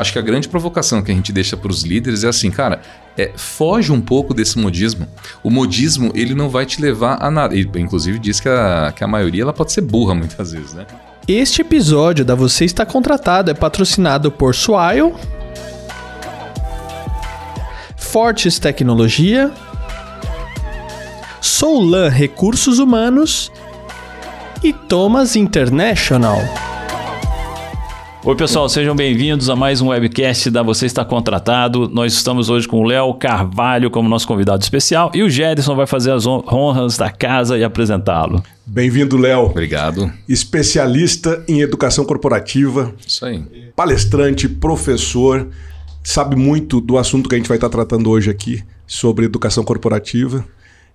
acho que a grande provocação que a gente deixa para os líderes é assim, cara, é, foge um pouco desse modismo. O modismo, ele não vai te levar a nada. Ele, inclusive, diz que a, que a maioria ela pode ser burra muitas vezes, né? Este episódio da Você Está Contratado é patrocinado por Swile, Fortes Tecnologia, Soulan Recursos Humanos e Thomas International. Oi, pessoal, sejam bem-vindos a mais um webcast da Você Está Contratado. Nós estamos hoje com o Léo Carvalho como nosso convidado especial e o Gerson vai fazer as honras da casa e apresentá-lo. Bem-vindo, Léo. Obrigado. Especialista em educação corporativa. Isso aí. Palestrante, professor, sabe muito do assunto que a gente vai estar tratando hoje aqui sobre educação corporativa.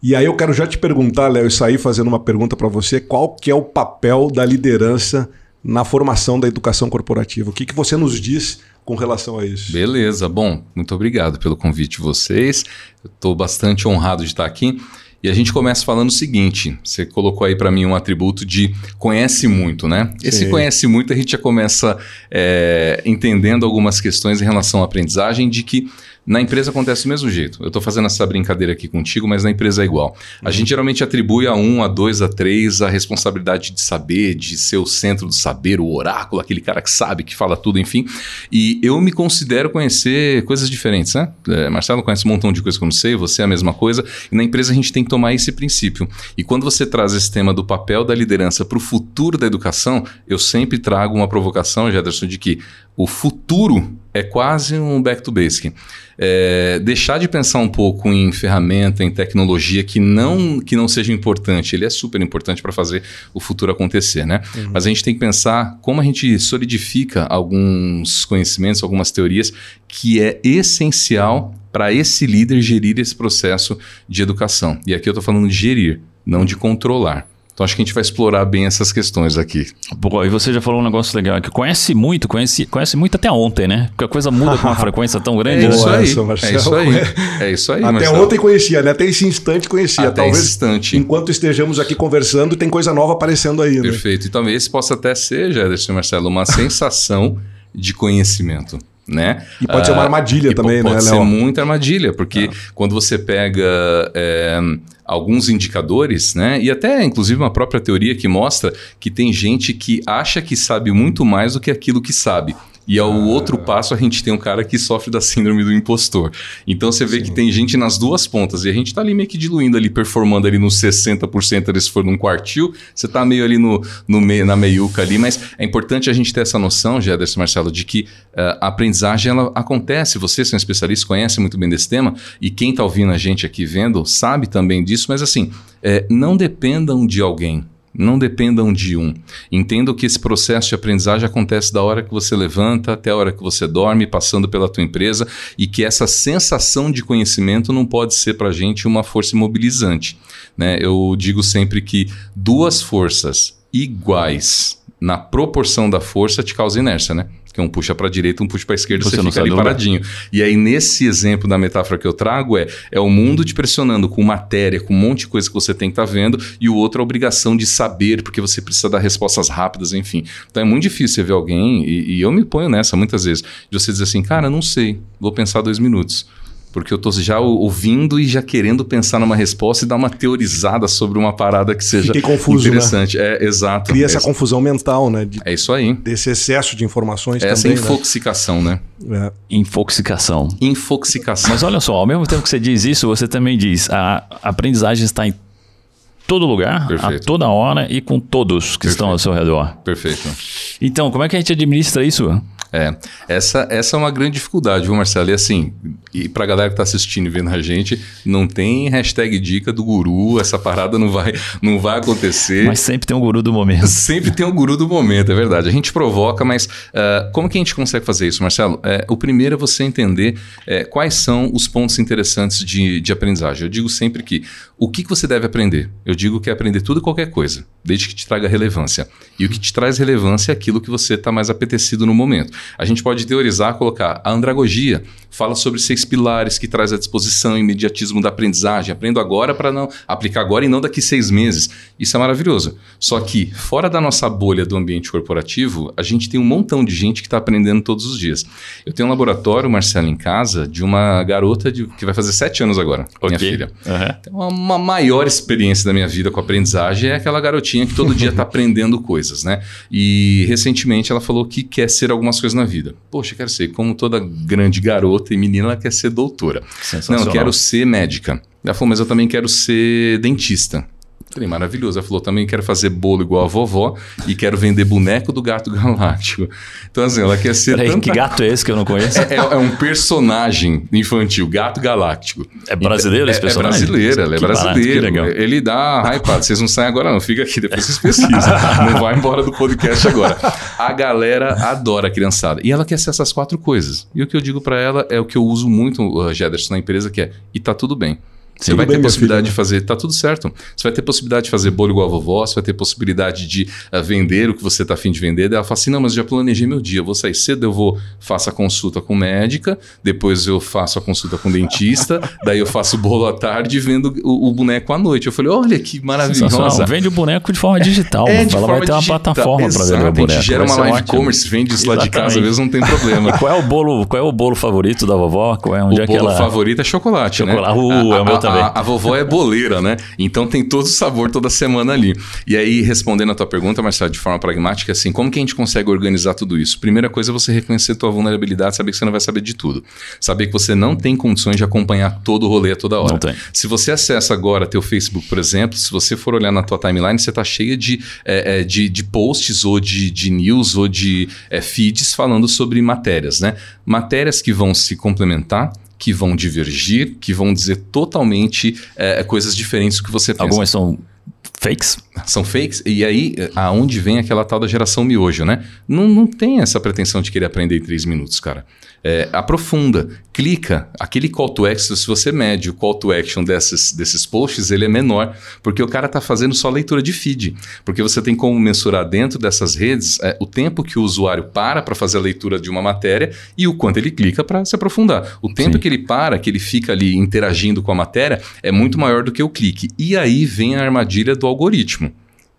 E aí eu quero já te perguntar, Léo, e sair fazendo uma pergunta para você, qual que é o papel da liderança na formação da educação corporativa. O que, que você nos diz com relação a isso? Beleza, bom, muito obrigado pelo convite de vocês. Estou bastante honrado de estar aqui. E a gente começa falando o seguinte: você colocou aí para mim um atributo de conhece muito, né? Sim. Esse conhece muito a gente já começa é, entendendo algumas questões em relação à aprendizagem de que na empresa acontece do mesmo jeito. Eu estou fazendo essa brincadeira aqui contigo, mas na empresa é igual. A uhum. gente geralmente atribui a um, a dois, a três a responsabilidade de saber, de ser o centro do saber, o oráculo, aquele cara que sabe, que fala tudo, enfim. E eu me considero conhecer coisas diferentes, né? É, Marcelo conhece um montão de coisas que eu não sei, você é a mesma coisa. E na empresa a gente tem que tomar esse princípio. E quando você traz esse tema do papel da liderança para o futuro da educação, eu sempre trago uma provocação, Jederson, de que o futuro é quase um back to basic. É, deixar de pensar um pouco em ferramenta, em tecnologia que não, que não seja importante. Ele é super importante para fazer o futuro acontecer, né? Uhum. Mas a gente tem que pensar como a gente solidifica alguns conhecimentos, algumas teorias que é essencial para esse líder gerir esse processo de educação. E aqui eu estou falando de gerir, não de controlar. Então acho que a gente vai explorar bem essas questões aqui. E você já falou um negócio legal, que conhece muito, conhece, conhece muito até ontem, né? Porque a coisa muda com uma frequência tão grande. É isso, né? aí, é isso aí. É isso aí. Até Marcelo. ontem conhecia, né? Até esse instante conhecia. Até talvez esse instante. enquanto estejamos aqui conversando, tem coisa nova aparecendo aí. Né? Perfeito. E talvez esse possa até ser, Jederson Marcelo, uma sensação de conhecimento né? E pode ser uma armadilha uh, também, pode né? Pode ser muita armadilha, porque ah. quando você pega é, alguns indicadores, né? E até, inclusive, uma própria teoria que mostra que tem gente que acha que sabe muito mais do que aquilo que sabe. E ao ah. outro passo, a gente tem um cara que sofre da síndrome do impostor. Então você vê Sim. que tem gente nas duas pontas. E a gente tá ali meio que diluindo ali, performando ali nos 60% ali, se for num quartil. Você tá meio ali no, no meio, na meiuca ali. Mas é importante a gente ter essa noção, Gederson Marcelo, de que uh, a aprendizagem ela acontece. Vocês são especialistas, conhecem muito bem desse tema. E quem tá ouvindo a gente aqui vendo sabe também disso. Mas assim, é, não dependam de alguém não dependam de um. Entendo que esse processo de aprendizagem acontece da hora que você levanta até a hora que você dorme, passando pela tua empresa, e que essa sensação de conhecimento não pode ser para a gente uma força imobilizante. Né? Eu digo sempre que duas forças iguais na proporção da força te causa inércia, né? que um puxa para a direita, um puxa para a esquerda, você, você fica ali paradinho. E aí, nesse exemplo da metáfora que eu trago, é, é o mundo te pressionando com matéria, com um monte de coisa que você tem que estar tá vendo, e o outro a obrigação de saber, porque você precisa dar respostas rápidas, enfim. Então é muito difícil você ver alguém, e, e eu me ponho nessa muitas vezes, de você dizer assim, cara, não sei, vou pensar dois minutos porque eu estou já ouvindo e já querendo pensar numa resposta e dar uma teorizada sobre uma parada que seja confuso, né? interessante. Né? É, exato. Cria essa confusão mental, né? De, é isso aí. Desse excesso de informações Essa também, infoxicação, né? né? É. Infoxicação. Infoxicação. Mas olha só, ao mesmo tempo que você diz isso, você também diz a aprendizagem está em todo lugar, Perfeito. a toda hora e com todos que Perfeito. estão ao seu redor. Perfeito. Então, como é que a gente administra isso? É, essa, essa é uma grande dificuldade, viu, Marcelo? E assim, e pra galera que tá assistindo e vendo a gente, não tem hashtag dica do guru, essa parada não vai, não vai acontecer. Mas sempre tem um guru do momento. Sempre tem um guru do momento, é verdade. A gente provoca, mas uh, como que a gente consegue fazer isso, Marcelo? É, o primeiro é você entender é, quais são os pontos interessantes de, de aprendizagem. Eu digo sempre que o que, que você deve aprender? Eu digo que é aprender tudo e qualquer coisa, desde que te traga relevância. E o que te traz relevância é aquilo que você está mais apetecido no momento. A gente pode teorizar, colocar a andragogia fala sobre seis pilares que traz a disposição, imediatismo da aprendizagem. Aprendo agora para não aplicar agora e não daqui seis meses. Isso é maravilhoso. Só que fora da nossa bolha do ambiente corporativo, a gente tem um montão de gente que está aprendendo todos os dias. Eu tenho um laboratório, Marcelo, em casa, de uma garota de, que vai fazer sete anos agora, Ok. minha filha. Aham. Então, uma, uma maior experiência da minha vida com aprendizagem é aquela garotinha que todo dia está aprendendo coisas, né? E recentemente ela falou que quer ser algumas coisas na vida. Poxa, quero ser, como toda grande garota e menina, ela quer ser doutora. Não, eu quero ser médica. Ela falou, mas eu também quero ser dentista. Falei, maravilhoso. Ela falou, também quero fazer bolo igual a vovó e quero vender boneco do gato galáctico. Então, assim, ela quer ser Peraí, tanta que gato é esse que eu não conheço? é, é um personagem infantil, gato galáctico. É brasileiro esse É- personagem? É brasileiro, ela é legal. Ele dá hypado. Vocês não saem agora, não. Fica aqui, depois vocês pesquisam. não vai embora do podcast agora. A galera adora a criançada. E ela quer ser essas quatro coisas. E o que eu digo pra ela é o que eu uso muito, uh, Gederson, na empresa, que é: e tá tudo bem. Você Tudo vai bem, ter possibilidade filha, de fazer, tá tudo certo. Você vai ter possibilidade de fazer bolo igual a vovó, você vai ter possibilidade de ah, vender o que você tá afim de vender. Daí ela fala assim: não, mas eu já planejei meu dia. Eu vou sair cedo, eu vou, faço a consulta com médica, depois eu faço a consulta com dentista, daí eu faço o bolo à tarde e vendo o, o boneco à noite. Eu falei: olha que maravilhosa. Vende o boneco de forma digital. É, de ela forma vai ter uma digital. plataforma para vender o boneco. A gente gera uma live ótimo. commerce, vende isso lá de casa, às vezes não tem problema. Qual é o bolo, qual é o bolo favorito da vovó? Qual é, onde o é que bolo ela... favorito é chocolate, Chocolate. né? Uh, é o meu também. A, a vovó é boleira, né? Então tem todo o sabor toda semana ali. E aí, respondendo a tua pergunta, Marcelo, de forma pragmática, assim, como que a gente consegue organizar tudo isso? Primeira coisa é você reconhecer tua vulnerabilidade, saber que você não vai saber de tudo. Saber que você não tem condições de acompanhar todo o rolê a toda hora. Não tem. Se você acessa agora teu Facebook, por exemplo, se você for olhar na tua timeline, você tá cheia de, é, é, de, de posts ou de, de news ou de é, feeds falando sobre matérias, né? Matérias que vão se complementar, que vão divergir, que vão dizer totalmente é, coisas diferentes do que você pensa. Algumas são fakes. São fakes, e aí eh, aonde vem aquela tal da geração miojo, né? Não, não tem essa pretensão de querer aprender em três minutos, cara. É, aprofunda, clica, aquele call to action, se você mede o call to action desses, desses posts, ele é menor, porque o cara tá fazendo só leitura de feed. Porque você tem como mensurar dentro dessas redes é, o tempo que o usuário para para fazer a leitura de uma matéria e o quanto ele clica para se aprofundar. O tempo Sim. que ele para, que ele fica ali interagindo com a matéria, é muito maior do que o clique. E aí vem a armadilha do algoritmo.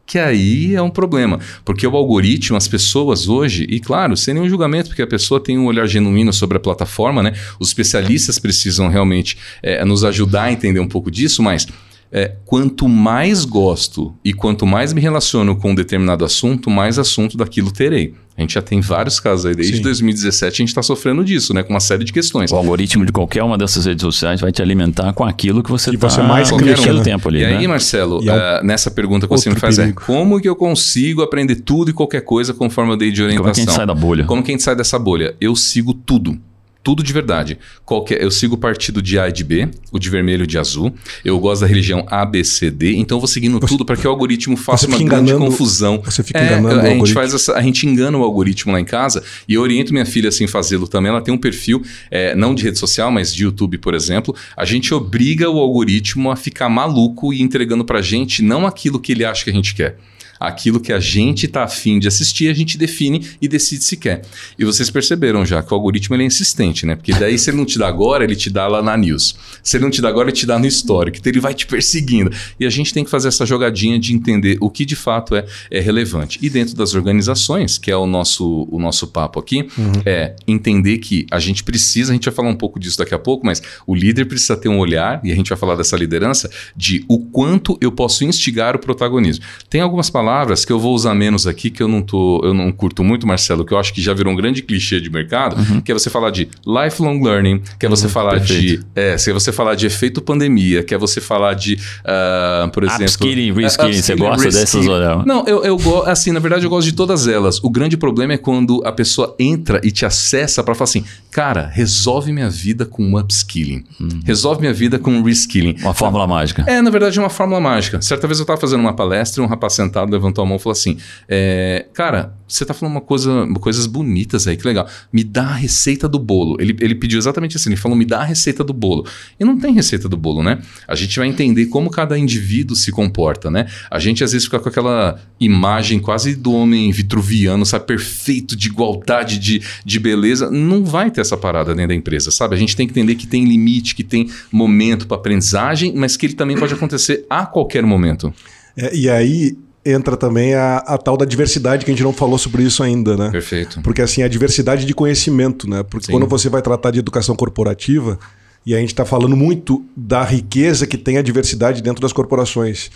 Que aí é um problema. Porque o algoritmo, as pessoas hoje, e claro, sem nenhum julgamento, porque a pessoa tem um olhar genuíno sobre a plataforma, né? Os especialistas precisam realmente eh, nos ajudar a entender um pouco disso, mas é, quanto mais gosto e quanto mais me relaciono com um determinado assunto, mais assunto daquilo terei. A gente já tem vários casos aí, desde Sim. 2017 a gente está sofrendo disso, né? Com uma série de questões. O algoritmo de qualquer uma dessas redes sociais vai te alimentar com aquilo que você Que está mais investindo né? tempo ali, E aí, né? Marcelo, E é um eh, nessa pergunta que você me faz perigo. é como que eu consigo aprender tudo e qualquer coisa conforme eu dei de orientação? Como é que a gente sai da bolha? Como que a gente sai dessa bolha? Eu sigo tudo. Tudo de verdade. Qualquer, eu sigo o partido de A e de B, o de vermelho e de azul. Eu gosto da religião A, B, C, D. Então eu vou seguindo tudo para que o algoritmo faça você uma grande confusão. você fica É, enganando o a gente algoritmo. faz essa, a gente engana o algoritmo lá em casa e eu oriento minha filha assim fazê-lo também. Ela tem um perfil, é, não de rede social, mas de YouTube, por exemplo. A gente obriga o algoritmo a ficar maluco e entregando pra gente não aquilo que ele acha que a gente quer. Aquilo que a gente está afim de assistir, a gente define e decide se quer. E vocês perceberam já que o algoritmo ele é insistente, né? Porque daí, se ele não te dá agora, ele te dá lá na news. Se ele não te dá agora, ele te dá no histórico. Então ele vai te perseguindo. E a gente tem que fazer essa jogadinha de entender o que de fato é, é relevante. E dentro das organizações, que é o nosso, o nosso papo aqui, é entender que a gente precisa, a gente vai falar um pouco disso daqui a pouco, mas o líder precisa ter um olhar, e a gente vai falar dessa liderança, de o quanto eu posso instigar o protagonismo. Tem algumas palavras que eu vou usar menos aqui, que eu não tô, eu não curto muito, Marcelo, que eu acho que já virou um grande clichê de mercado, que é você falar de lifelong learning, que é você falar de. perfeito. É, que é você falar de efeito pandemia, que é você falar de, ah, por exemplo. Upskilling, é, reskilling, você upskilling, gosta dessas, olha? Não, eu, eu gosto, assim, na verdade eu gosto de todas elas. O grande problema é quando a pessoa entra e te acessa para falar assim, cara, resolve minha vida com um upskilling. Resolve minha vida com um reskilling. Uma fórmula mágica. É, na verdade, é uma fórmula mágica. Certa vez eu estava fazendo uma palestra e um rapaz sentado levantou a mão e falou assim: é, Cara, você tá falando uma coisa, coisas bonitas aí, que legal. Me dá a receita do bolo. Ele, ele pediu exatamente assim: ele falou, me dá a receita do bolo. E não tem receita do bolo, né? A gente vai entender como cada indivíduo se comporta, né? A gente às vezes fica com aquela imagem quase do homem vitruviano, sabe? Perfeito, de igualdade, de, de beleza. Não vai ter essa parada dentro da empresa, sabe? A gente tem que entender que tem limite, que tem momento para aprendizagem, mas que ele também pode acontecer a qualquer momento. É, e aí entra também a, a, tal da diversidade que a gente não falou sobre isso ainda, né? Perfeito. Porque assim, a diversidade de conhecimento, né? Porque Sim. quando você vai tratar de educação corporativa, e a gente está falando muito da riqueza que tem a diversidade dentro das corporações.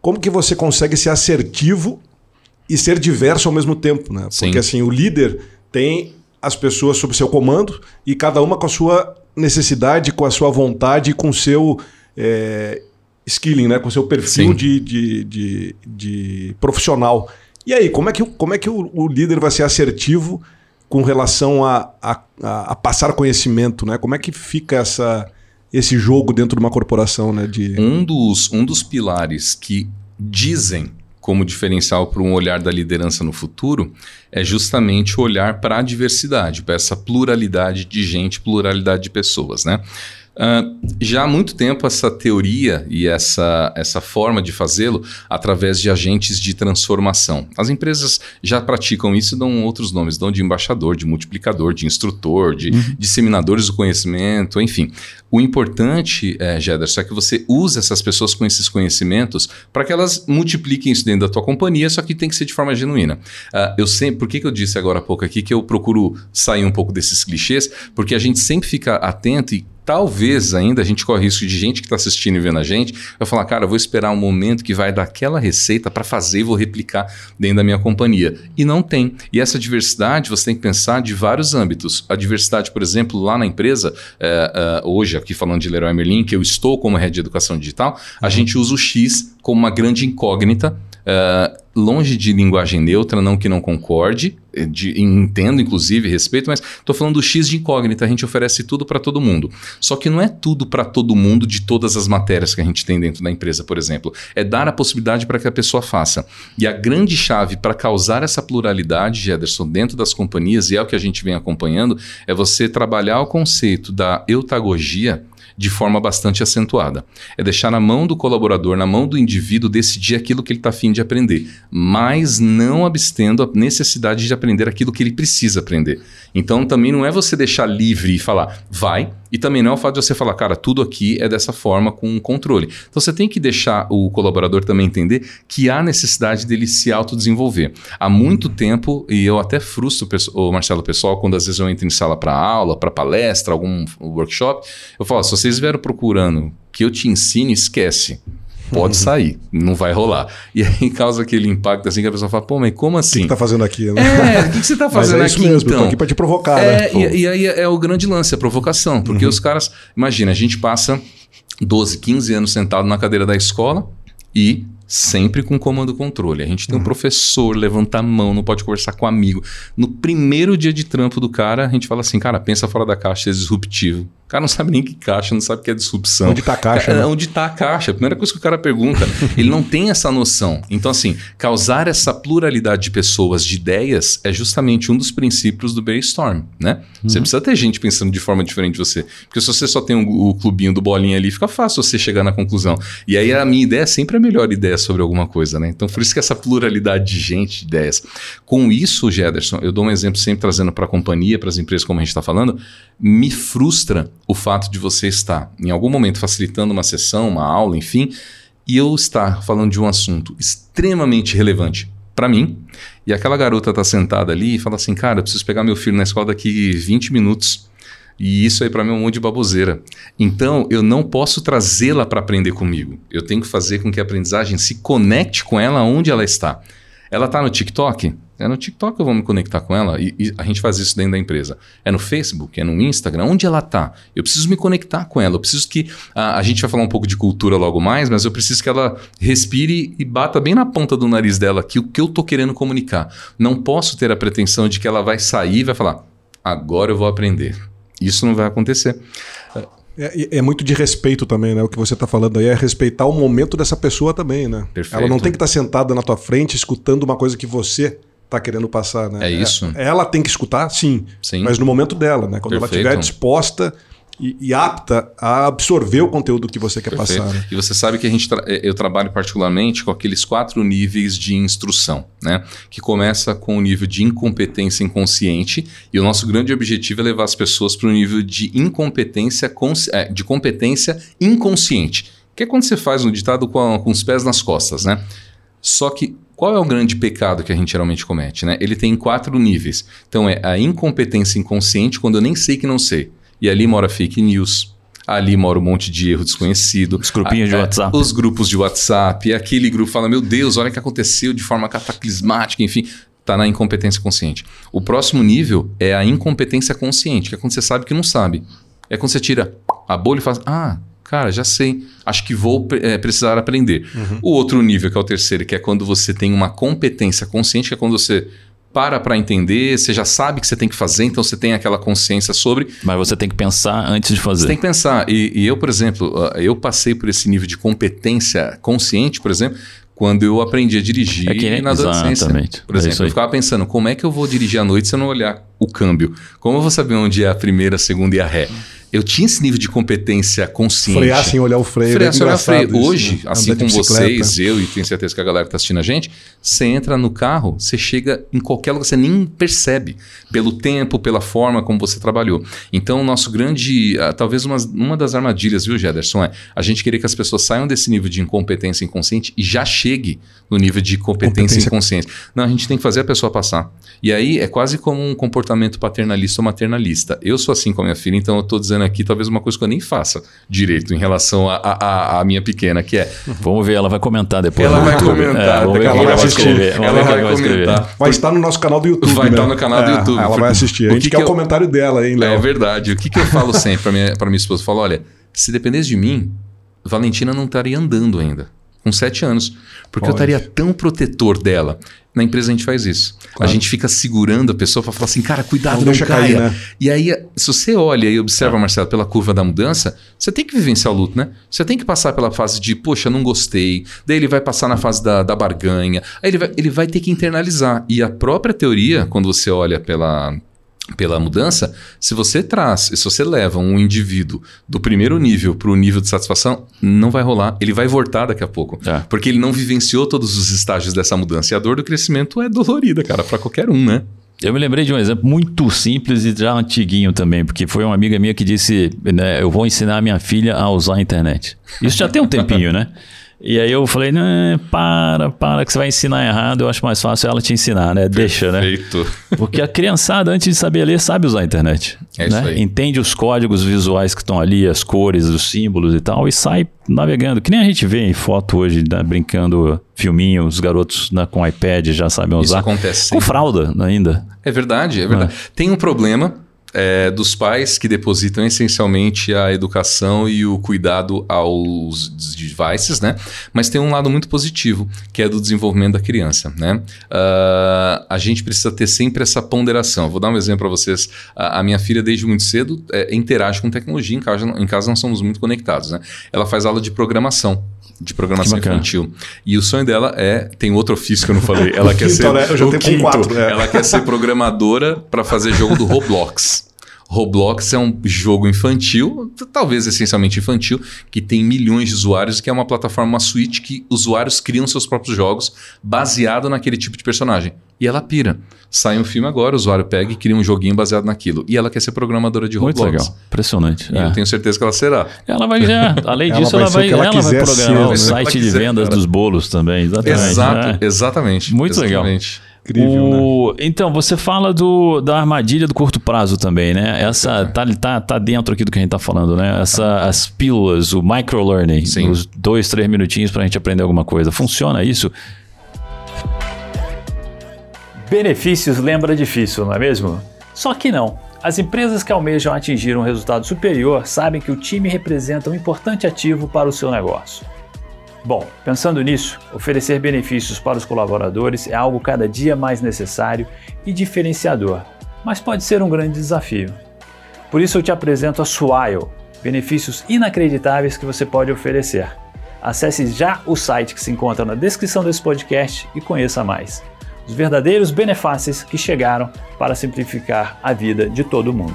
Como que você consegue ser assertivo e ser diverso ao mesmo tempo, né? Sim. Porque assim, o líder tem as pessoas sob seu comando e cada uma com a sua necessidade, com a sua vontade, com o seu é, skilling, né? com o seu perfil de, de, de, de, profissional. E aí, como é que, como é que o, o líder vai ser assertivo com relação a, a, a, passar conhecimento? Né? Como é que fica essa, esse jogo dentro de uma corporação? Né? De... Um, dos, um dos pilares que dizem como diferencial para um olhar da liderança no futuro é justamente o olhar para a diversidade, para essa pluralidade de gente, pluralidade de pessoas, né? Uh, já há muito tempo essa teoria e essa, essa forma de fazê-lo através de agentes de transformação. As empresas já praticam isso e dão outros nomes, dão de embaixador, de multiplicador, de instrutor, de uhum. disseminadores do conhecimento, enfim. O importante, é, Jederson, é que você use essas pessoas com esses conhecimentos para que elas multipliquem isso dentro da tua companhia, só que tem que ser de forma genuína. Uh, eu sempre, por que, que eu disse agora há pouco aqui que eu procuro sair um pouco desses clichês? Porque a gente sempre fica atento e talvez ainda a gente corre risco de gente que está assistindo e vendo a gente vai falar, cara, eu vou esperar um momento que vai dar aquela receita para fazer e vou replicar dentro da minha companhia. E não tem. E essa diversidade você tem que pensar de vários âmbitos. A diversidade, por exemplo, lá na empresa, é, é, hoje aqui falando de Leroy Merlin, que eu estou como head de educação digital, a uhum. gente usa o X como uma grande incógnita Uh, longe de linguagem neutra, não que não concorde, de, entendo inclusive respeito, mas estou falando do X de incógnita, a gente oferece tudo para todo mundo. Só que não é tudo para todo mundo de todas as matérias que a gente tem dentro da empresa, por exemplo. É dar a possibilidade para que a pessoa faça. E a grande chave para causar essa pluralidade, Jederson, dentro das companhias, e é o que a gente vem acompanhando, é você trabalhar o conceito da eutagogia de forma bastante acentuada. É deixar na mão do colaborador, na mão do indivíduo, decidir aquilo que ele está afim de aprender, mas não abstendo a necessidade de aprender aquilo que ele precisa aprender. Então também não é você deixar livre e falar, vai, e também não é o fato de você falar, cara, tudo aqui é dessa forma com controle. Então você tem que deixar o colaborador também entender que há necessidade dele se autodesenvolver. Há muito tempo, e eu até frustro o Marcelo pessoal quando às vezes eu entro em sala para aula, para palestra, algum workshop, eu falo, se vocês vieram procurando que eu te ensine, esquece pode sair, não vai rolar. E aí causa aquele impacto assim que a pessoa fala, pô, mas como assim? O que, você tá fazendo aqui? Né? É, o que, que você tá fazendo é aqui mesmo, então? aqui para te provocar, é, né? E, e, aí é o grande lance, a provocação. Porque uhum. os caras, imagina, a gente passa 12, 15 anos sentado na cadeira da escola e sempre com comando controle. A gente tem uhum. um professor, levanta a mão, não pode conversar com um amigo. No primeiro dia de trampo do cara, a gente fala assim, cara, pensa fora da caixa, é disruptivo cara não sabe nem que caixa, não sabe o que é disrupção. Onde está a caixa? É, né? Onde está a caixa? A primeira coisa que o cara pergunta. ele não tem essa noção. Então, assim, causar essa pluralidade de pessoas, de ideias, é justamente um dos princípios do brainstorm, né? Uhum. Você precisa ter gente pensando de forma diferente de você. Porque se você só tem o, o clubinho do bolinha ali, fica fácil você chegar na conclusão. E aí a minha ideia é sempre a melhor ideia sobre alguma coisa, né? Então, por isso que essa pluralidade de gente, de ideias. Com isso, Gederson, eu dou um exemplo sempre trazendo para a companhia, para as empresas, como a gente está falando, me frustra o fato de você estar, em algum momento, facilitando uma sessão, uma aula, enfim, e eu estar falando de um assunto extremamente relevante para mim, e aquela garota está sentada ali e fala assim: Cara, eu preciso pegar meu filho na escola daqui 20 minutos. E isso aí para mim é um monte de baboseira. Então, eu não posso trazê-la para aprender comigo. Eu tenho que fazer com que a aprendizagem se conecte com ela onde ela está. Ela está no TikTok? É no TikTok eu vou me conectar com ela e, e, a gente faz isso dentro da empresa. É no Facebook, é no Instagram, onde ela está? Eu preciso me conectar com ela. Eu preciso que a, a, gente vai falar um pouco de cultura logo mais, mas eu preciso que ela respire e bata bem na ponta do nariz dela aqui o que eu estou querendo comunicar. Não posso ter a pretensão de que ela vai sair e vai falar: agora eu vou aprender. Isso não vai acontecer. É, é, muito de respeito também, né? O que você está falando aí é respeitar o momento dessa pessoa também, né? Perfeito. Ela não tem que estar tá sentada na tua frente escutando uma coisa que você está querendo passar, né? É isso. É, ela tem que escutar, sim, sim. mas no momento dela, né? Quando Perfeito. ela estiver disposta e, e apta a absorver o conteúdo que você quer Perfeito. passar. né? E você sabe que a gente tra- eh, eu trabalho particularmente com aqueles quatro níveis de instrução, né? Que começa com o nível de incompetência inconsciente e o nosso grande objetivo é levar as pessoas para o nível de incompetência eh, de competência inconsciente, que é quando você faz um ditado com, a- com os pés nas costas, né? Só que qual é o grande pecado que a gente geralmente comete, né? Ele tem quatro níveis. Então é a incompetência inconsciente quando eu nem sei que não sei. E ali mora fake news. Ali mora um monte de erro desconhecido. Os grupinhos de Ah, é, WhatsApp. Os grupos de WhatsApp. Aquele grupo fala, meu Deus, olha o que aconteceu de forma cataclismática, enfim. Tá na incompetência consciente. O próximo nível é a incompetência consciente, que é quando você sabe que não sabe. É quando você tira a bolha e fala, ah, cara, já sei. Acho que vou eh, precisar aprender. O outro nível, que é o terceiro, que é quando você tem uma competência consciente, que é quando você para para entender, você já sabe que você tem que fazer, então você tem aquela consciência sobre. Mas você tem que pensar antes de fazer. Você tem que pensar. E, e eu, por exemplo, ah, eu passei por esse nível de competência consciente, por exemplo, quando eu aprendi a dirigir É que na adolescência. exatamente. Por É exemplo, aí. eu ficava pensando, como é que eu vou dirigir à noite se eu não olhar o câmbio? Como eu vou saber onde é a primeira, a segunda e a ré? Eu tinha esse nível de competência consciente. Frear sem olhar o freio. Frear sem olhar o freio. engraçado isso, Hoje, né? assim como vocês, eu e tenho certeza que a galera que está assistindo a gente, você entra no carro, você chega em qualquer lugar, você nem percebe pelo tempo, pela forma como você trabalhou. Então, o nosso grande, ah, talvez uma, uma das armadilhas, viu, Gederson, é a gente querer que as pessoas saiam desse nível de incompetência inconsciente e já chegue no nível de competência, Competência- inconsciente. Não, a gente tem que fazer a pessoa passar. E aí é quase como um comportamento paternalista ou maternalista. Eu sou assim com a minha filha, então eu estou dizendo aqui talvez uma coisa que eu nem faça direito em relação à minha pequena, que é Vamos ver, ela vai comentar depois. ela vai YouTube. comentar, É, ela ela vai escrever. Ela vai vai comentar. Vai estar no nosso canal do YouTube. Vai né? estar no canal do É, YouTube. Ela vai assistir. A O gente que quer que o eu- comentário dela, hein, É Léo? verdade. O que, que eu falo sempre para minha, pra minha esposa? Eu falo, olha, se dependesse de mim, Valentina não estaria andando ainda, com sete anos. Porque eu Pode. estaria tão protetor dela. Na empresa a gente faz isso. Claro. A gente fica segurando a pessoa para falar assim, cara, cuidado, Não não, caia. cair, né? E aí, se você olha e observa, Marcelo, pela curva da mudança, você tem que vivenciar o luto, né? Você tem que passar pela fase de, poxa, não gostei. Daí ele vai passar na fase da, da barganha. Aí ele vai, ele vai ter que internalizar. E a própria teoria, quando você olha pela, pela mudança, se você traz, se você leva um indivíduo do primeiro nível para o nível de satisfação, não vai rolar. Ele vai voltar daqui a pouco. É. Porque ele não vivenciou todos os estágios dessa mudança. E a dor do crescimento é dolorida, cara, para qualquer um, né? Eu me lembrei de um exemplo muito simples e já antiguinho também, porque foi uma amiga minha que disse: né, Eu vou ensinar minha filha a usar a internet. Isso já tem um tempinho, né? E aí eu falei: Não, para, para, que você vai ensinar errado. Eu acho mais fácil ela te ensinar, né? Deixa, né? Feito. Porque a criançada, antes de saber ler, sabe usar a internet. É isso né? aí. Entende os códigos visuais que estão ali, as cores, os símbolos e tal, e sai navegando. Que nem a gente vê em foto hoje, né, brincando filminho, os garotos né, com iPad já sabem Isso usar. acontece Com fralda ainda. É verdade, é verdade. Tem um problema é, dos pais que depositam essencialmente a educação e o cuidado aos devices, né? Mas tem um lado muito positivo, que é do desenvolvimento da criança, né? Ah, a gente precisa ter sempre essa ponderação. Vou dar um exemplo para vocês. A, a minha filha, desde muito cedo, é, interage com tecnologia. Em casa, em casa nós somos muito conectados, né? Ela faz aula de programação. De programação infantil. E o sonho dela é. Tem outro ofício que eu não falei. Ela quer quinto, ser. né? Eu já o tenho quinto. quatro, é. Ela quer ser programadora para fazer jogo do Roblox. Roblox é um jogo infantil, talvez essencialmente infantil, que tem milhões de usuários, que é uma plataforma, uma suíte que usuários criam seus próprios jogos baseado naquele tipo de personagem. E ela pira. Sai um filme agora, o usuário pega e cria um joguinho baseado naquilo. E ela quer ser programadora de Muito Roblox. legal. Impressionante. E É. eu tenho certeza que ela será. Ela vai já, além Ela disso, vai ela ser o vai, ela ela vai programar ser, o né? site Ela de vendas cara. dos bolos também. Exatamente. Exato, é. exatamente. Muito legal. Incrível, né? O- Então, você fala do, da armadilha do curto prazo também, né? Essa tá, tá, tá dentro aqui do que a gente tá falando, né? Essa, as pílulas, o microlearning, os dois, três minutinhos pra gente aprender alguma coisa. Funciona isso? Benefícios lembra difícil, não é mesmo? Só que não. As empresas que almejam atingir um resultado superior sabem que o time representa um importante ativo para o seu negócio. Bom, pensando nisso, oferecer benefícios para os colaboradores é algo cada dia mais necessário e diferenciador, mas pode ser um grande desafio. Por isso eu te apresento a Swile, benefícios inacreditáveis que você pode oferecer. Acesse já o site que se encontra na descrição desse podcast e conheça mais. Os verdadeiros benefícios que chegaram para simplificar a vida de todo mundo.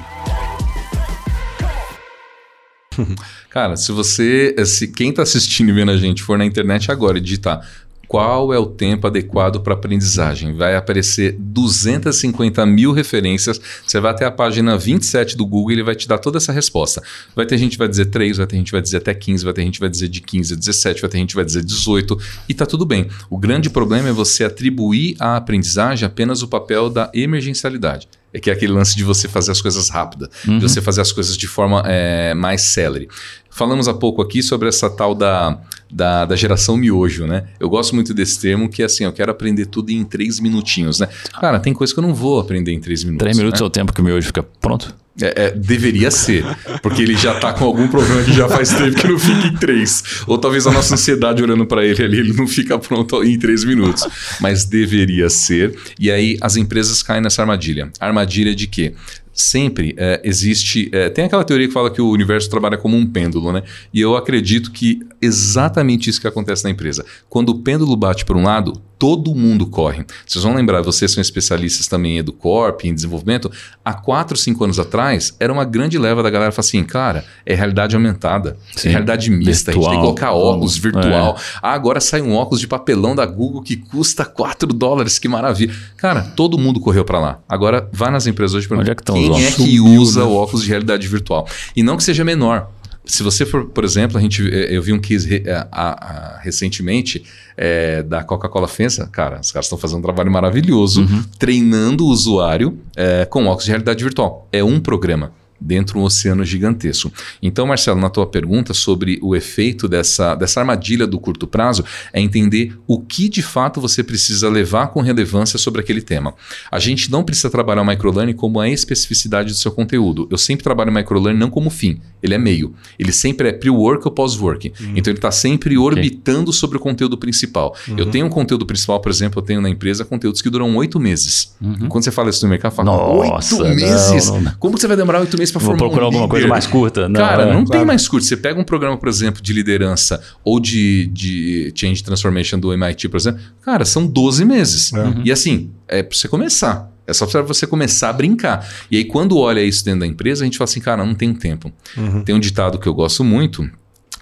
Cara, se você. Se quem está assistindo e vendo a gente for na internet agora e digitar qual é o tempo adequado para aprendizagem? Vai aparecer 250 mil referências. Você vai até a página 27 do Google e ele vai te dar toda essa resposta. Vai ter gente que vai dizer 3, vai ter gente que vai dizer até 15, vai ter gente que vai dizer de 15 a 17, vai ter gente que vai dizer 18 e tá tudo bem. O grande problema é você atribuir à aprendizagem apenas o papel da emergencialidade. É que é aquele lance de você fazer as coisas rápida, uhum. de você fazer as coisas de forma é, mais célere. Falamos há pouco aqui sobre essa tal da, da, da, geração miojo, né? Eu gosto muito desse termo que é assim, eu quero aprender tudo em três minutinhos, né? Cara, tem coisa que eu não vou aprender em três minutos. Três minutos né? é o tempo que o miojo fica pronto? É, é, deveria ser, porque ele já está com algum problema que já faz tempo que não fica em três. Ou talvez a nossa ansiedade olhando para ele ali, ele não fica pronto em três minutos. Mas deveria ser. E aí as empresas caem nessa armadilha. armadilha de quê? sempre é, existe. É, tem aquela teoria que fala que o universo trabalha como um pêndulo, né? E eu acredito que exatamente isso que acontece na empresa. Quando o pêndulo bate para um lado, todo mundo corre. Vocês vão lembrar, vocês são especialistas também em EduCorp, em desenvolvimento. Há 4, 5 anos atrás, era uma grande leva da galera falar assim, cara, é realidade aumentada, é Sim. é realidade mista, virtual, a gente tem que colocar óculos virtual. É. Ah, agora sai um óculos de papelão da Google que custa 4 dólares, que maravilha. Cara, todo mundo correu para lá. Agora, vá nas empresas hoje para é quem é que usa o óculos de realidade virtual. E não que seja menor, se você for, por exemplo, a gente, eh, eu vi um case re, a, a, recentemente é, da Coca-Cola Fensa, cara, os caras estão fazendo um trabalho maravilhoso uhum. treinando o usuário é, com óculos de realidade virtual. É um programa dentro de um oceano gigantesco. Então, Marcelo, na tua pergunta sobre o efeito dessa, dessa armadilha do curto prazo, é entender o que de fato você precisa levar com relevância sobre aquele tema. A gente não precisa trabalhar o microlearning como a especificidade do seu conteúdo. Eu sempre trabalho o microlearning não como fim, ele é meio. Ele sempre é pre-work ou pós-work. Uhum. Então, ele está sempre orbitando okay. sobre o conteúdo principal. Uhum. Eu tenho um conteúdo principal, por exemplo, eu tenho na empresa conteúdos que duram oito meses. Uhum. Quando você fala isso no mercado, fala, oito meses? Não, não. Como você vai demorar oito meses para formar procurar um alguma coisa mais curta. Não, Cara, é, não claro. tem mais curto. Você pega um programa, por exemplo, de liderança ou de, de Change Transformation do MIT, por exemplo. Cara, são 12 meses. Uhum. E assim, é para você começar. É só para você começar a brincar. E aí, quando olha isso dentro da empresa, a gente fala assim, cara, não tem tempo. Uhum. Tem um ditado que eu gosto muito,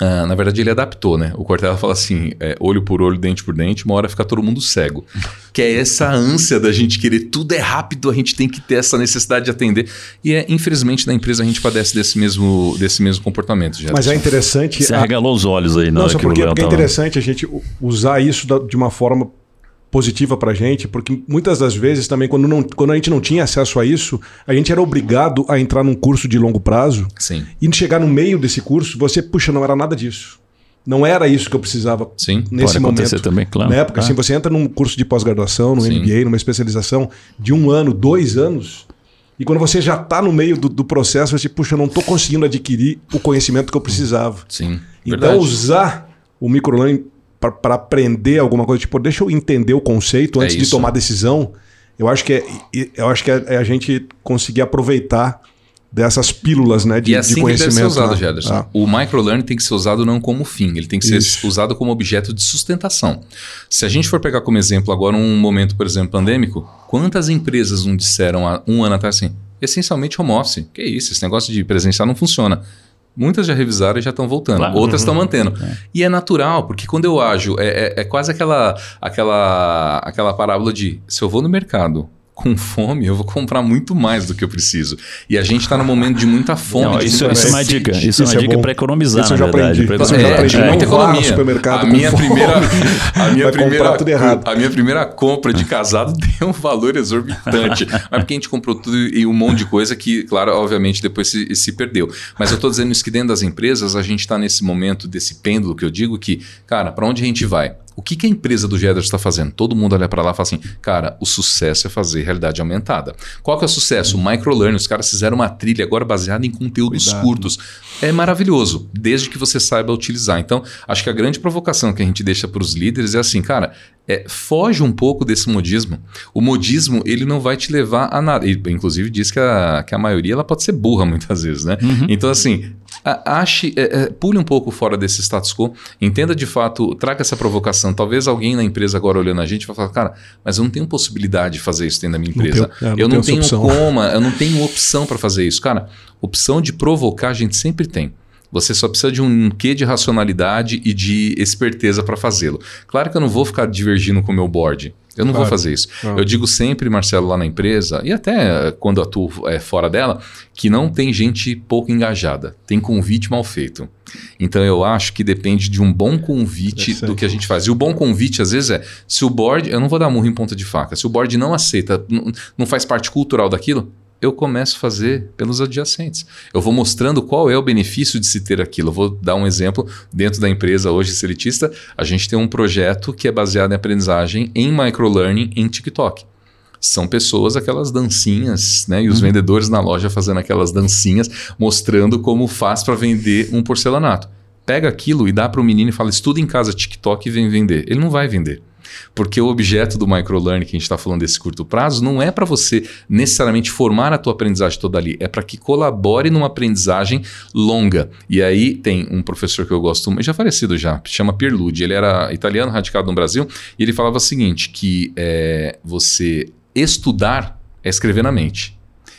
Uh, na verdade, ele adaptou, né? O Cortella fala assim: é, olho por olho, dente por dente, uma hora fica todo mundo cego. que é essa ânsia da gente querer tudo é rápido, a gente tem que ter essa necessidade de atender. E é, infelizmente, na empresa a gente padece desse mesmo, desse mesmo comportamento. Já. Mas é interessante. Você a... arregalou os olhos aí, não? Não, porque, porque é interessante a gente usar isso de uma forma positiva para a gente, porque muitas das vezes também, quando, não, quando a gente não tinha acesso a isso, a gente era obrigado a entrar num curso de longo prazo. Sim. E chegar no meio desse curso, você, puxa, não era nada disso. Não era isso que eu precisava Sim, nesse pode momento. acontecer também, claro. Na época, ah. assim, você entra num curso de pós-graduação, no Sim. MBA, numa especialização de um ano, dois anos, e quando você já está no meio do, do, processo, você, puxa, eu não estou conseguindo adquirir o conhecimento que eu precisava. Sim. Então, verdade. usar o microlearning para aprender alguma coisa, tipo, deixa eu entender o conceito antes é de tomar decisão. Eu acho que é, eu acho que é, é a gente conseguir aproveitar dessas pílulas né, de, e assim de conhecimento. Que deve ser usado, Jederson. Ah. O microlearning tem que ser usado não como fim, ele tem que Isso. ser usado como objeto de sustentação. Se a gente for pegar como exemplo agora um momento, por exemplo, pandêmico, quantas empresas não disseram há um ano atrás assim, essencialmente home office? Que isso, esse negócio de presencial não funciona. Muitas já revisaram e já estão voltando. Claro. Outras estão uhum. mantendo. É. E é natural, porque quando eu ajo, é, é, é, quase aquela, aquela, aquela parábola de se eu vou no mercado com fome, eu vou comprar muito mais do que eu preciso. E a gente está num momento de muita fome. Não, de isso, isso, é uma dica. Isso, isso é uma é dica para economizar, isso eu já verdade. Aprendi. Isso eu já aprendi. É, economia. supermercado a minha primeira, a minha primeira, tudo errado. A minha primeira compra de casado deu um valor exorbitante. Mas porque a gente comprou tudo e um monte de coisa que, claro, obviamente depois se, se perdeu. Mas eu estou dizendo isso que dentro das empresas a gente está nesse momento desse pêndulo que eu digo que, cara, para onde a gente vai? O que, que a empresa do Gedder está fazendo? Todo mundo olha para lá e fala assim, cara, o sucesso é fazer realidade aumentada. Qual que é o sucesso? O microlearning. Os caras fizeram uma trilha agora baseada em conteúdos Cuidado. curtos. É maravilhoso, desde que você saiba utilizar. Então, acho que a grande provocação que a gente deixa para os líderes é assim, cara, é, foge um pouco desse modismo. O modismo, ele não vai te levar a nada. Ele, inclusive, diz que a, que a maioria ela pode ser burra muitas vezes, né? Uhum. Então, assim, ache, é, é, pule um pouco fora desse status quo, entenda de fato, traga essa provocação. Talvez alguém na empresa agora olhando a gente vai falar, cara, mas eu não tenho possibilidade de fazer isso dentro da minha empresa. Não tenho, é, não eu não tenho como, eu não tenho opção para fazer isso. Cara, opção de provocar a gente sempre tem. Você só precisa de um quê de racionalidade e de esperteza para fazê-lo. Claro que eu não vou ficar divergindo com o meu board. Eu não Claro. vou fazer isso. Eu digo sempre, Marcelo, lá na empresa, e até eh, quando atuo eh, fora dela, que não tem gente pouco engajada. Tem convite mal feito. Então eu acho que depende de um bom convite do que a gente faz. E o bom convite, às vezes, é se o board. Eu não vou dar murro em ponta de faca. Se o board não aceita, não faz parte cultural daquilo, eu começo a fazer pelos adjacentes. Eu vou mostrando qual é o benefício de se ter aquilo. Eu vou dar um exemplo. Dentro da empresa hoje Celitista, a gente tem um projeto que é baseado em aprendizagem em microlearning em TikTok. São pessoas, aquelas dancinhas, né? E os vendedores na loja fazendo aquelas dancinhas, mostrando como faz para vender um porcelanato. Pega aquilo e dá para o menino e fala: estuda em casa TikTok e vem vender. Ele não vai vender. Porque o objeto do microlearning que a gente está falando desse curto prazo não é para você necessariamente formar a tua aprendizagem toda ali, é para que colabore numa aprendizagem longa. E aí tem um professor que eu gosto muito, já falecido já, chama Pierluigi, ele era italiano, radicado no Brasil, e ele falava o seguinte, que é, você estudar é escrever na mente.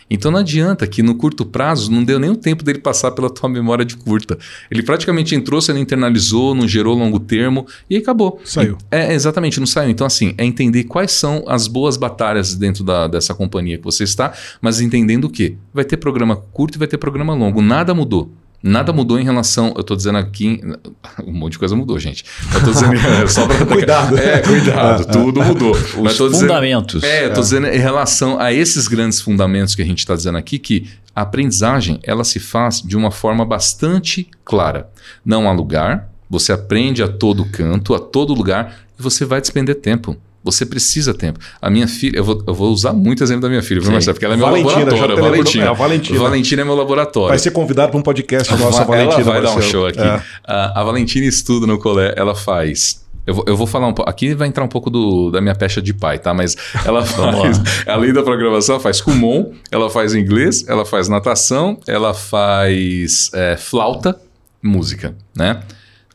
Então não adianta que no curto prazo não deu nem o tempo dele passar pela tua memória de curta. Ele praticamente entrou, você não internalizou, não gerou longo termo e aí acabou. Saiu. É, exatamente, não saiu. Então, assim, é entender quais são as boas batalhas dentro da, dessa companhia que você está, mas entendendo o quê? Vai ter programa curto e vai ter programa longo. Nada mudou. Nada mudou em relação. Eu estou dizendo aqui. Um monte de coisa mudou, gente. Eu estou dizendo. é, só pra, Cuidado. É, cuidado. tudo mudou. Mas Os tô dizendo- fundamentos. é, eu tô dizendo em relação a esses grandes fundamentos que a gente está dizendo aqui, que a aprendizagem ela se faz de uma forma bastante clara. Não há lugar, você aprende a todo canto, a todo lugar, e você vai despender tempo. Você precisa tempo. A minha filha, eu vou, eu vou usar muito exemplo da minha filha, viu. Marcelo? Porque ela é meu Valentina, laboratório. Valentina. é, a Valentina. Valentina é meu laboratório. Vai ser convidado para um podcast nosso, a ela Valentina. vai dar um Marcelo. show aqui. É. A, a Valentina estuda no colégio, ela faz. Eu vou, eu vou falar um pouco. Aqui vai entrar um pouco do- da minha pecha de pai, tá? Mas ela faz, além da programação, ela faz Kumon, ela faz inglês, ela faz natação, ela faz é, flauta, música, né?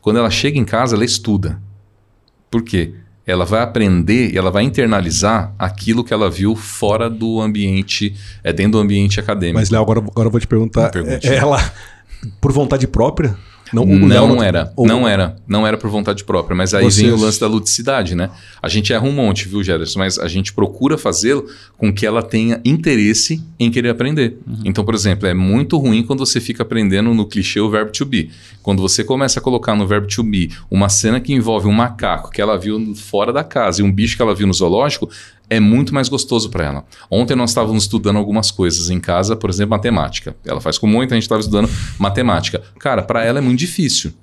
Quando ela chega em casa, ela estuda. Por quê? Ela vai aprender e ela vai internalizar aquilo que ela viu fora do ambiente, é dentro do ambiente acadêmico. Mas, Léo, agora, agora eu vou te perguntar. É- Ela, por vontade própria? O Não, Léo era, ou- não era, não era por vontade própria, mas aí Vocês- vem o lance da ludicidade, né? A gente erra um monte, viu, Gerson? Mas a gente procura fazê-lo com que ela tenha interesse em querer aprender. Então, por exemplo, é muito ruim quando você fica aprendendo no clichê o verbo to be. Quando você começa a colocar no verbo to be uma cena que envolve um macaco que ela viu fora da casa e um bicho que ela viu no zoológico, é muito mais gostoso para ela. Ontem nós estávamos estudando algumas coisas em casa, por exemplo, matemática. Ela faz com muito, a gente estava estudando matemática. Cara, para ela é muito difícil.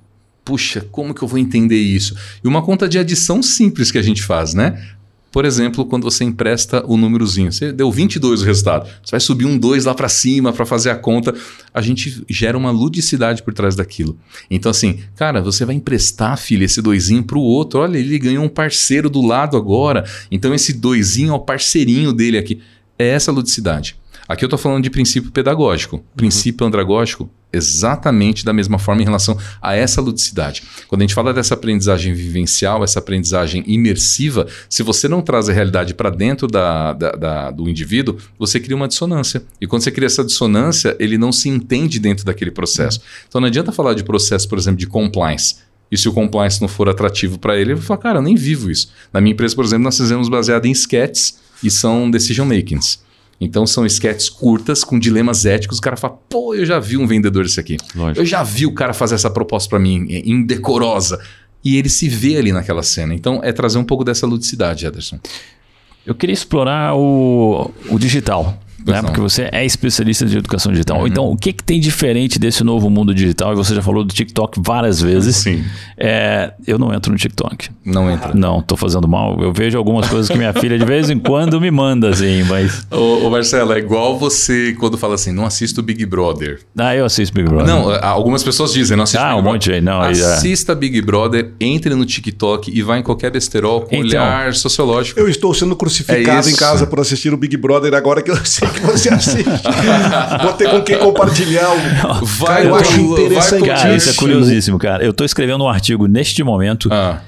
Puxa, como que eu vou entender isso? E uma conta de adição simples que a gente faz, né? Por exemplo, quando você empresta o númerozinho, você deu 22 o resultado, você vai subir um 2 lá para cima para fazer a conta, a gente gera uma ludicidade por trás daquilo. Então assim, cara, você vai emprestar, filha, esse doisinho para o outro, olha, ele ganhou um parceiro do lado agora, então esse doisinho é o parceirinho dele aqui. É essa ludicidade. Aqui eu estou falando de princípio pedagógico, princípio andragógico, exatamente da mesma forma em relação a essa ludicidade. Quando a gente fala dessa aprendizagem vivencial, essa aprendizagem imersiva, se você não traz a realidade para dentro da, da- da- do indivíduo, você cria uma dissonância. E quando você cria essa dissonância, ele não se entende dentro daquele processo. Então não adianta falar de processo, por exemplo, de compliance. E se o compliance não for atrativo para ele, ele vai falar, cara, eu nem vivo isso. Na minha empresa, por exemplo, nós fizemos baseado em sketches e são decision makings. Então são sketches curtas com dilemas éticos. O cara fala, pô, eu já vi um vendedor desse aqui. Lógico. Eu já vi o cara fazer essa proposta para mim, é, indecorosa. E ele se vê ali naquela cena. Então é trazer um pouco dessa ludicidade, Ederson. Eu queria explorar o, o digital. Né? Porque você é especialista de educação digital. Uhum. Então, o que, que tem diferente desse novo mundo digital? E você já falou do TikTok várias vezes. Sim. É, eu não entro no TikTok. Não entra. Não, tô fazendo mal. Eu vejo algumas coisas que minha filha de vez em quando me manda, assim, mas. Ô, ô, Marcelo, é igual você quando fala assim, não assisto Big Brother. Ah, eu assisto Big Brother. Não, algumas pessoas dizem, não assista Ah, Big um Brother. monte aí, não, aí já- Assista Big Brother, entre no TikTok e vá em qualquer besterol com Então. olhar sociológico. Eu estou sendo crucificado É em casa por assistir o Big Brother agora que eu sei que você assiste. Vou ter com quem compartilhar. O... Vai eu pro- acho interessante. Cara, isso é Sim. curiosíssimo, cara. Eu tô escrevendo um artigo neste momento Ah,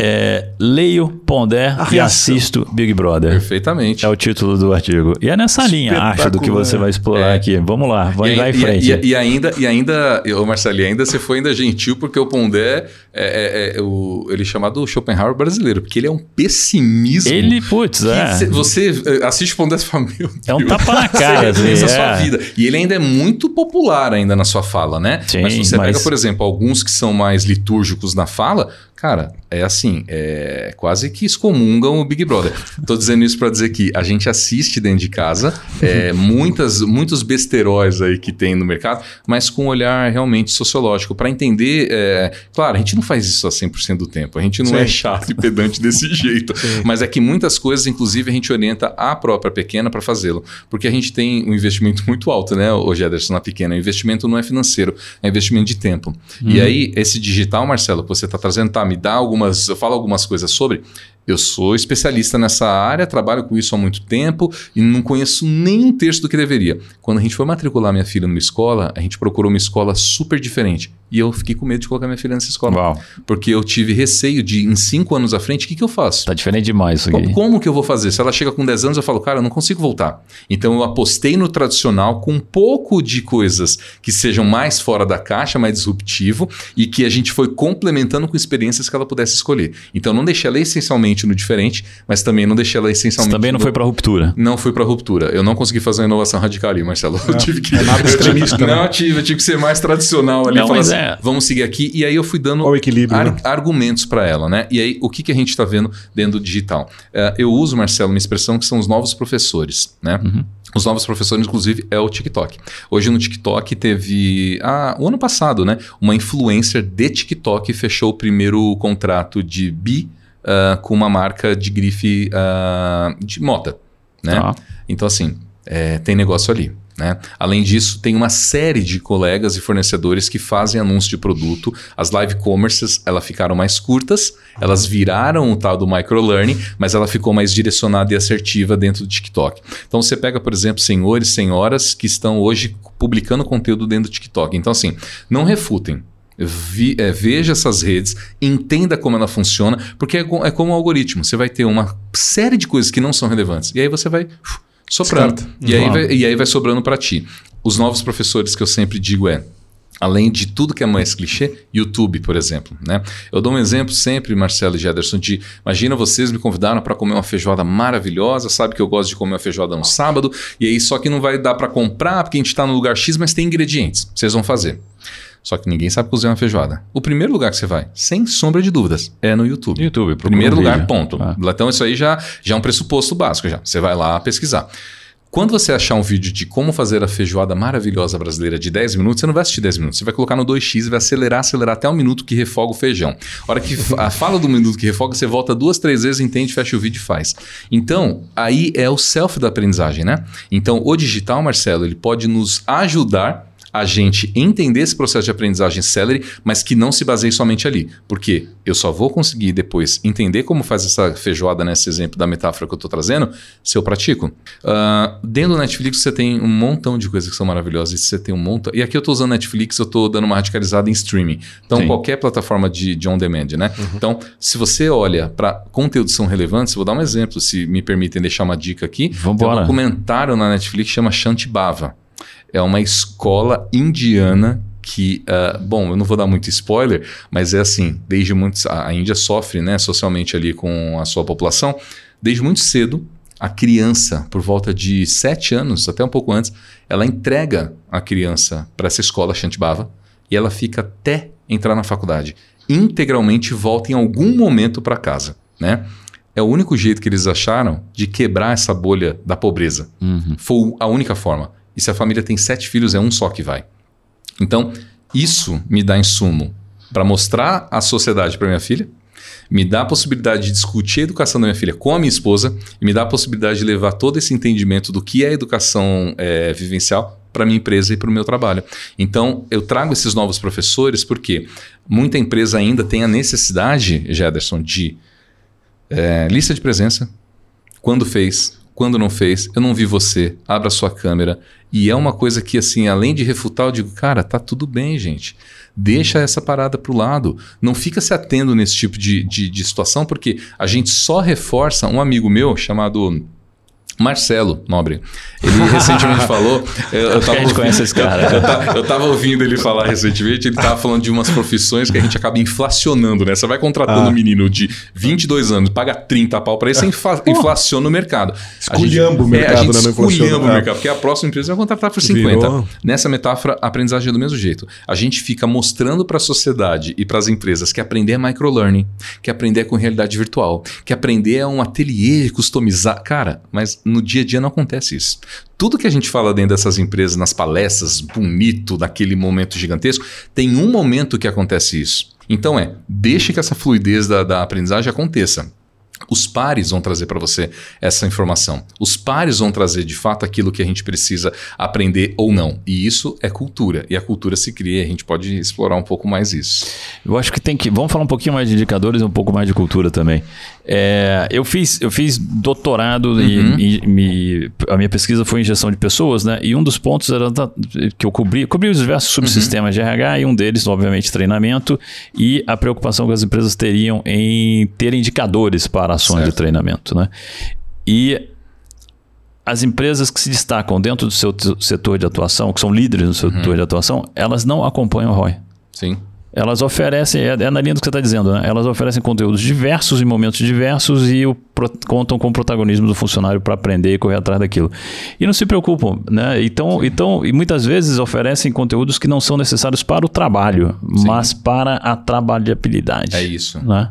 é, leio, ponder e assisto Big Brother. Perfeitamente. É o título do artigo. E é nessa linha, acho, do que você vai explorar É. aqui. Vamos lá, vai, e, vai em frente. e- e ainda, e ainda, ô Marcelo, ainda você foi ainda gentil porque o Pondé é, é- é o, ele é chamado Schopenhauer brasileiro, porque ele é um pessimismo. Ele, putz, é. cê- Você eh, assiste o Pondé e fala, meu É um Deus, tapa na cara, assim, a sua é. vida. E ele ainda é muito popular ainda na sua fala, né? Sim, mas se você mas- pega, por exemplo, alguns que são mais litúrgicos na fala, cara, é assim, é quase que excomungam o Big Brother. Tô dizendo isso para dizer que a gente assiste dentro de casa, é, muitas, muitos besteróis aí que tem no mercado, mas com um olhar realmente sociológico, para entender. é, claro, a gente não faz isso a 100% do tempo, a gente não Sim. é chato e pedante desse jeito, mas é que muitas coisas, inclusive, a gente orienta a própria pequena para fazê-lo, porque a gente tem um investimento muito alto, né, hoje, Ederson, na pequena. O investimento não é financeiro, é investimento de tempo. E aí, esse digital, Marcelo, que você está trazendo, tá, me dá algumas, eu falo algumas coisas sobre. Eu sou especialista nessa área, trabalho com isso há muito tempo e não conheço nem um terço do que deveria. Quando a gente foi matricular minha filha numa escola, a gente procurou uma escola super diferente. E eu fiquei com medo de colocar minha filha nessa escola. Uau, Porque eu tive receio de, em cinco anos à frente, o que, que eu faço? tá diferente demais isso aqui. Como que eu vou fazer? Se ela chega com 10 anos, eu falo, cara, eu não consigo voltar. Então eu apostei no tradicional com um pouco de coisas que sejam mais fora da caixa, mais disruptivo e que a gente foi complementando com experiências que ela pudesse escolher. Então eu não deixei ela essencialmente no diferente, mas também não deixei ela Você essencialmente também não no- foi pra ruptura. não fui pra ruptura. Eu não consegui fazer uma inovação radical ali, Marcelo. Eu tive que. é nada extremista, Não, né? eu tive, eu tive que ser mais tradicional ali. Não, falar mas assim, é. Vamos seguir aqui. E aí eu fui dando Qual o equilíbrio, ar- né? argumentos para ela, né? E aí o que, que a gente está vendo dentro do digital? É, eu uso, Marcelo, uma expressão que são os novos professores, né? Os novos professores, inclusive, é o TikTok. Hoje no TikTok teve. Ah, o ano passado, né? Uma influencer de TikTok fechou o primeiro contrato de bi ah, com uma marca de grife ah, de mota, né? Tá. Então, assim, é, tem negócio ali. Né? Além disso, tem uma série de colegas e fornecedores que fazem anúncio de produto. As live commerces elas ficaram mais curtas, elas viraram o tal do microlearning, mas ela ficou mais direcionada e assertiva dentro do TikTok. Então você pega, por exemplo, senhores, senhoras que estão hoje publicando conteúdo dentro do TikTok. Então, assim, não refutem. Vi- é, veja essas redes, entenda como ela funciona, porque é, é como o algoritmo. Você vai ter uma série de coisas que não são relevantes. E aí você vai uf, soprando. E aí, Claro. vai, e aí vai sobrando para ti. Os novos professores que eu sempre digo é. Além de tudo que é mais clichê, YouTube, por exemplo. Né? Eu dou um exemplo sempre, Marcelo e Jederson, de imagina vocês me convidaram para comer uma feijoada maravilhosa, sabe que eu gosto de comer uma feijoada no sábado, e aí só que não vai dar para comprar porque a gente está no lugar X, mas tem ingredientes. Vocês vão fazer. Só que ninguém sabe cozinhar uma feijoada. O primeiro lugar que você vai, sem sombra de dúvidas, é no YouTube. YouTube, Primeiro um lugar, vídeo. ponto. Ah. Então isso aí já, já é um pressuposto básico já. Você vai lá pesquisar. Quando você achar um vídeo de como fazer a feijoada maravilhosa brasileira de 10 minutos, você não vai assistir 10 minutos. Você vai colocar no 2x e vai acelerar, acelerar até o minuto que refoga o feijão. A hora que a fala do minuto que refoga, você volta duas, três vezes, entende, fecha o vídeo e faz. Então, aí é o self da aprendizagem, né? Então, o digital, Marcelo, ele pode nos ajudar a gente entender esse processo de aprendizagem celery, mas que não se baseie somente ali. Porque eu só vou conseguir depois entender como faz essa feijoada nesse exemplo da metáfora que eu estou trazendo se eu pratico. Ah, dentro do Netflix você tem um montão de coisas que são maravilhosas. E você tem um montão. E aqui eu estou usando Netflix, eu estou dando uma radicalizada em streaming. Então, Sim. qualquer plataforma de, de on demand, né? Então, se você olha para conteúdos que são relevantes, vou dar um exemplo, se me permitem deixar uma dica aqui. Tem um Vambora. documentário na Netflix que chama Shantibava. É uma escola indiana que, ah, bom, eu não vou dar muito spoiler, mas é assim, desde muitos, a Índia sofre, né, socialmente ali com a sua população, desde muito cedo, a criança, por volta de sete anos, até um pouco antes, ela entrega a criança para essa escola Shantibava e ela fica até entrar na faculdade. Integralmente volta em algum momento para casa, né? É o único jeito que eles acharam de quebrar essa bolha da pobreza. Uhum. Foi a única forma. E se a família tem sete filhos, é um só que vai. Então, isso me dá insumo para mostrar a sociedade para minha filha, me dá a possibilidade de discutir a educação da minha filha com a minha esposa e me dá a possibilidade de levar todo esse entendimento do que é educação eh, vivencial para minha empresa e para o meu trabalho. Então, eu trago esses novos professores porque muita empresa ainda tem a necessidade, Jederson, de eh, lista de presença, quando fez, Quando não fez, eu não vi você. Abra sua câmera. E é uma coisa que, assim, além de refutar, eu digo, cara, tá tudo bem, gente. Deixa essa parada pro lado. Não fica se atendo nesse tipo de, de, de situação, porque a gente só reforça um amigo meu chamado Marcelo Nobre. Ele recentemente falou. Eu, eu tava a gente conhece esse cara. Eu, tava, eu tava ouvindo ele falar recentemente, ele tava falando de umas profissões que a gente acaba inflacionando, né? Você vai contratando ah. um menino de 22 anos, paga 30 pau para isso, você infla, inflaciona o mercado. Esculhamba o mercado, é, a gente né? esculhamba o mercado, porque a próxima empresa vai contratar por 50. Virou. Nessa metáfora, a aprendizagem é do mesmo jeito. A gente fica mostrando para a sociedade e para as empresas que aprender é microlearning, que aprender é com realidade virtual, que aprender é um ateliê customizar. Cara, mas no dia a dia não acontece isso. Tudo que a gente fala dentro dessas empresas, nas palestras, bonito, naquele momento gigantesco, tem um momento que acontece isso. Então é, deixe que essa fluidez da, da aprendizagem aconteça. Os pares vão trazer para você essa informação. Os pares vão trazer de fato aquilo que a gente precisa aprender ou não. E isso é cultura. E a cultura se cria, a gente pode explorar um pouco mais isso. Eu acho que tem que. Vamos falar um pouquinho mais de indicadores e um pouco mais de cultura também. É, eu, fiz, eu fiz doutorado uhum. e, e me, a minha pesquisa foi em gestão de pessoas, né? E um dos pontos era que eu cobri, cobri os diversos subsistemas uhum. de RH e um deles, obviamente, treinamento e a preocupação que as empresas teriam em ter indicadores para ações certo. de treinamento, né? E as empresas que se destacam dentro do seu setor de atuação, que são líderes no seu uhum. setor de atuação, elas não acompanham o ROI. Sim. Elas oferecem, é, é na linha do que você está dizendo, né? Elas oferecem conteúdos diversos em momentos diversos e o, pro, contam com o protagonismo do funcionário para aprender e correr atrás daquilo. E não se preocupam, né? Então, então, e muitas vezes oferecem conteúdos que não são necessários para o trabalho, Sim. mas para a trabalhabilidade. É isso. Né?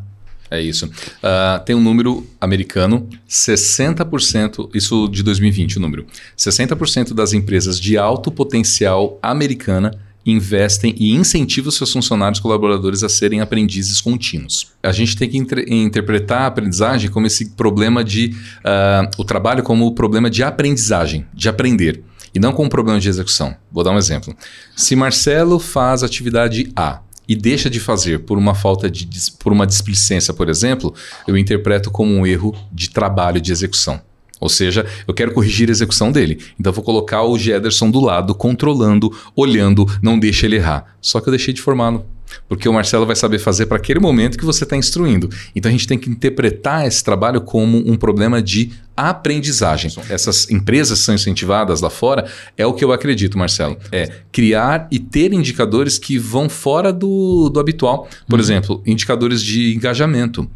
É isso. Uh, tem um número americano, 60%, isso de 2020 o número, 60% das empresas de alto potencial americana investem e incentivam seus funcionários colaboradores a serem aprendizes contínuos. A gente tem que interpretar a aprendizagem como esse problema de. Uh, o trabalho como o problema de aprendizagem, de aprender, e não como um problema de execução. Vou dar um exemplo. Se Marcelo faz atividade A e deixa de fazer por uma falta de por uma displicência, por exemplo, eu interpreto como um erro de trabalho de execução. Ou seja, eu quero corrigir a execução dele. Então vou colocar o Gederson do lado, controlando, olhando, não deixa ele errar. Só que eu deixei de formá-lo. Porque o Marcelo vai saber fazer para aquele momento que você está instruindo. Então a gente tem que interpretar esse trabalho como um problema de aprendizagem. Essas empresas são incentivadas lá fora, é o que eu acredito, Marcelo. É criar e ter indicadores que vão fora do, do habitual. Por uhum. exemplo, indicadores de engajamento,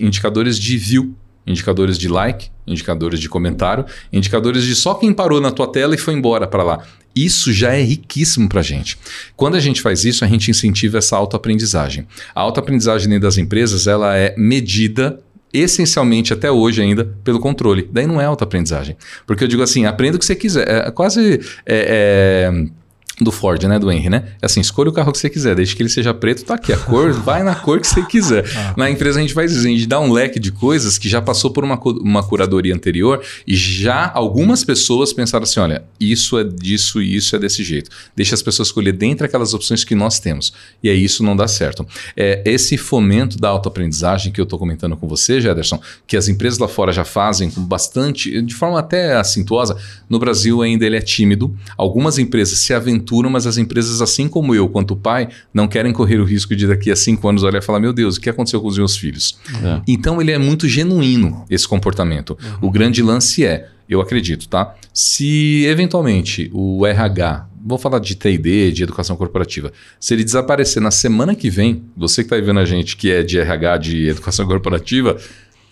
indicadores de view indicadores de like, indicadores de comentário, indicadores de só quem parou na tua tela e foi embora para lá. Isso já é riquíssimo para a gente. Quando a gente faz isso, a gente incentiva essa autoaprendizagem. A autoaprendizagem dentro das empresas ela é medida essencialmente até hoje ainda pelo controle. Daí não é autoaprendizagem. Porque eu digo assim, aprenda o que você quiser. É quase... É, é do Ford, né? Do Henry, né? É assim, escolha o carro que você quiser, desde que ele seja preto, tá aqui. A cor, vai na cor que você quiser. Ah. Na empresa a gente faz isso, a gente dá um leque de coisas que já passou por uma, uma curadoria anterior e já algumas pessoas pensaram assim: olha, isso é disso e isso é desse jeito. Deixa as pessoas escolher dentre aquelas opções que nós temos. E aí isso não dá certo. É, esse fomento da autoaprendizagem que eu estou comentando com você, Jederson, que as empresas lá fora já fazem com bastante, de forma até assintosa, no Brasil ainda ele é tímido. Algumas empresas se aventuram mas as empresas, assim como eu, quanto o pai, não querem correr o risco de daqui a cinco anos olhar e falar: meu Deus, o que aconteceu com os meus filhos? É. Então ele é muito genuíno, esse comportamento. Uhum. O grande lance é, eu acredito, tá? Se eventualmente o RH, vou falar de TD, de educação corporativa, se ele desaparecer na semana que vem, você que está vendo a gente que é de RH, de educação corporativa,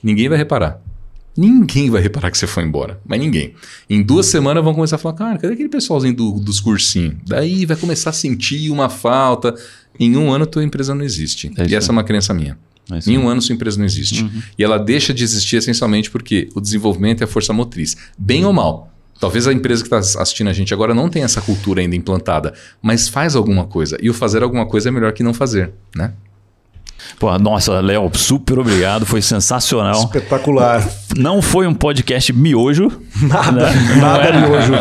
ninguém vai reparar. Ninguém vai reparar que você foi embora. Mas ninguém. Em duas semanas vão começar a falar, cara, cadê aquele pessoalzinho do, dos cursinhos? Daí vai começar a sentir uma falta. Em um ano, tua empresa não existe. É e essa é uma crença minha. É em um ano, sua empresa não existe. Uhum. E ela deixa de existir essencialmente porque o desenvolvimento é a força motriz. Bem ou mal. Talvez a empresa que está assistindo a gente agora não tenha essa cultura ainda implantada, mas faz alguma coisa. E o fazer alguma coisa é melhor que não fazer, né? Pô, nossa, Léo, super obrigado, foi sensacional. Espetacular. Não foi um podcast miojo. Nada, né? nada não é, miojo.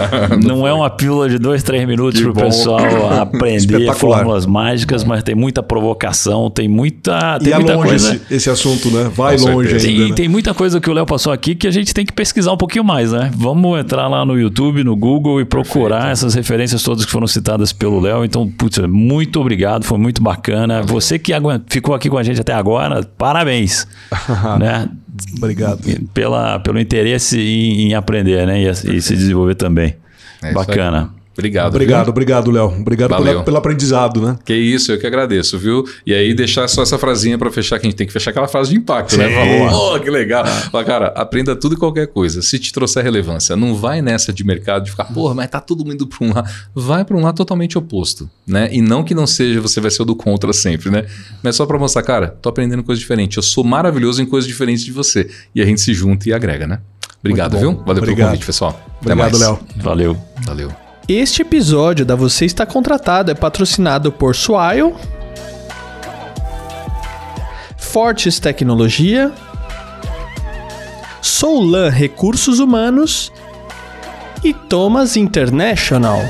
Não é uma pílula de dois, três minutos para o pessoal aprender fórmulas mágicas, mas tem muita provocação, tem muita. Tem e é muita longe coisa. esse, esse assunto, né? Vai Com longe certeza. ainda. Tem, né? tem muita coisa que o Léo passou aqui que a gente tem que pesquisar um pouquinho mais, né? Vamos entrar lá no YouTube, no Google e procurar essas referências todas que foram citadas pelo Léo. Então, putz, muito obrigado, foi muito bacana. Você que aguen- ficou aqui com a gente até agora, parabéns. né? Obrigado. Pela, pelo interesse em, em aprender, né? E, e se desenvolver também. É Bacana. Obrigado. Obrigado, viu? obrigado, Léo. Obrigado pela- pelo aprendizado, né? Que isso, eu que agradeço, viu? E aí, deixar só essa frasinha pra fechar, que a gente tem que fechar aquela frase de impacto, né? Sim. Falou, oh, que legal. Fala, cara, aprenda tudo e qualquer coisa. Se te trouxer relevância, não vai nessa de mercado de ficar, porra, mas tá todo mundo pra um lado. Vai pra um lado totalmente oposto, né? E não que não seja, você vai ser o do contra sempre, né? Mas só pra mostrar, cara, tô aprendendo coisa diferente. Eu sou maravilhoso em coisas diferentes de você. E a gente se junta e agrega, né? Obrigado, viu? Valeu Obrigado. pelo convite, pessoal. Até Obrigado, mais. Léo. Valeu. Valeu. Este episódio da Você Está Contratado é patrocinado por Swile, Fortes Tecnologia, Soulan Recursos Humanos e Thomas International.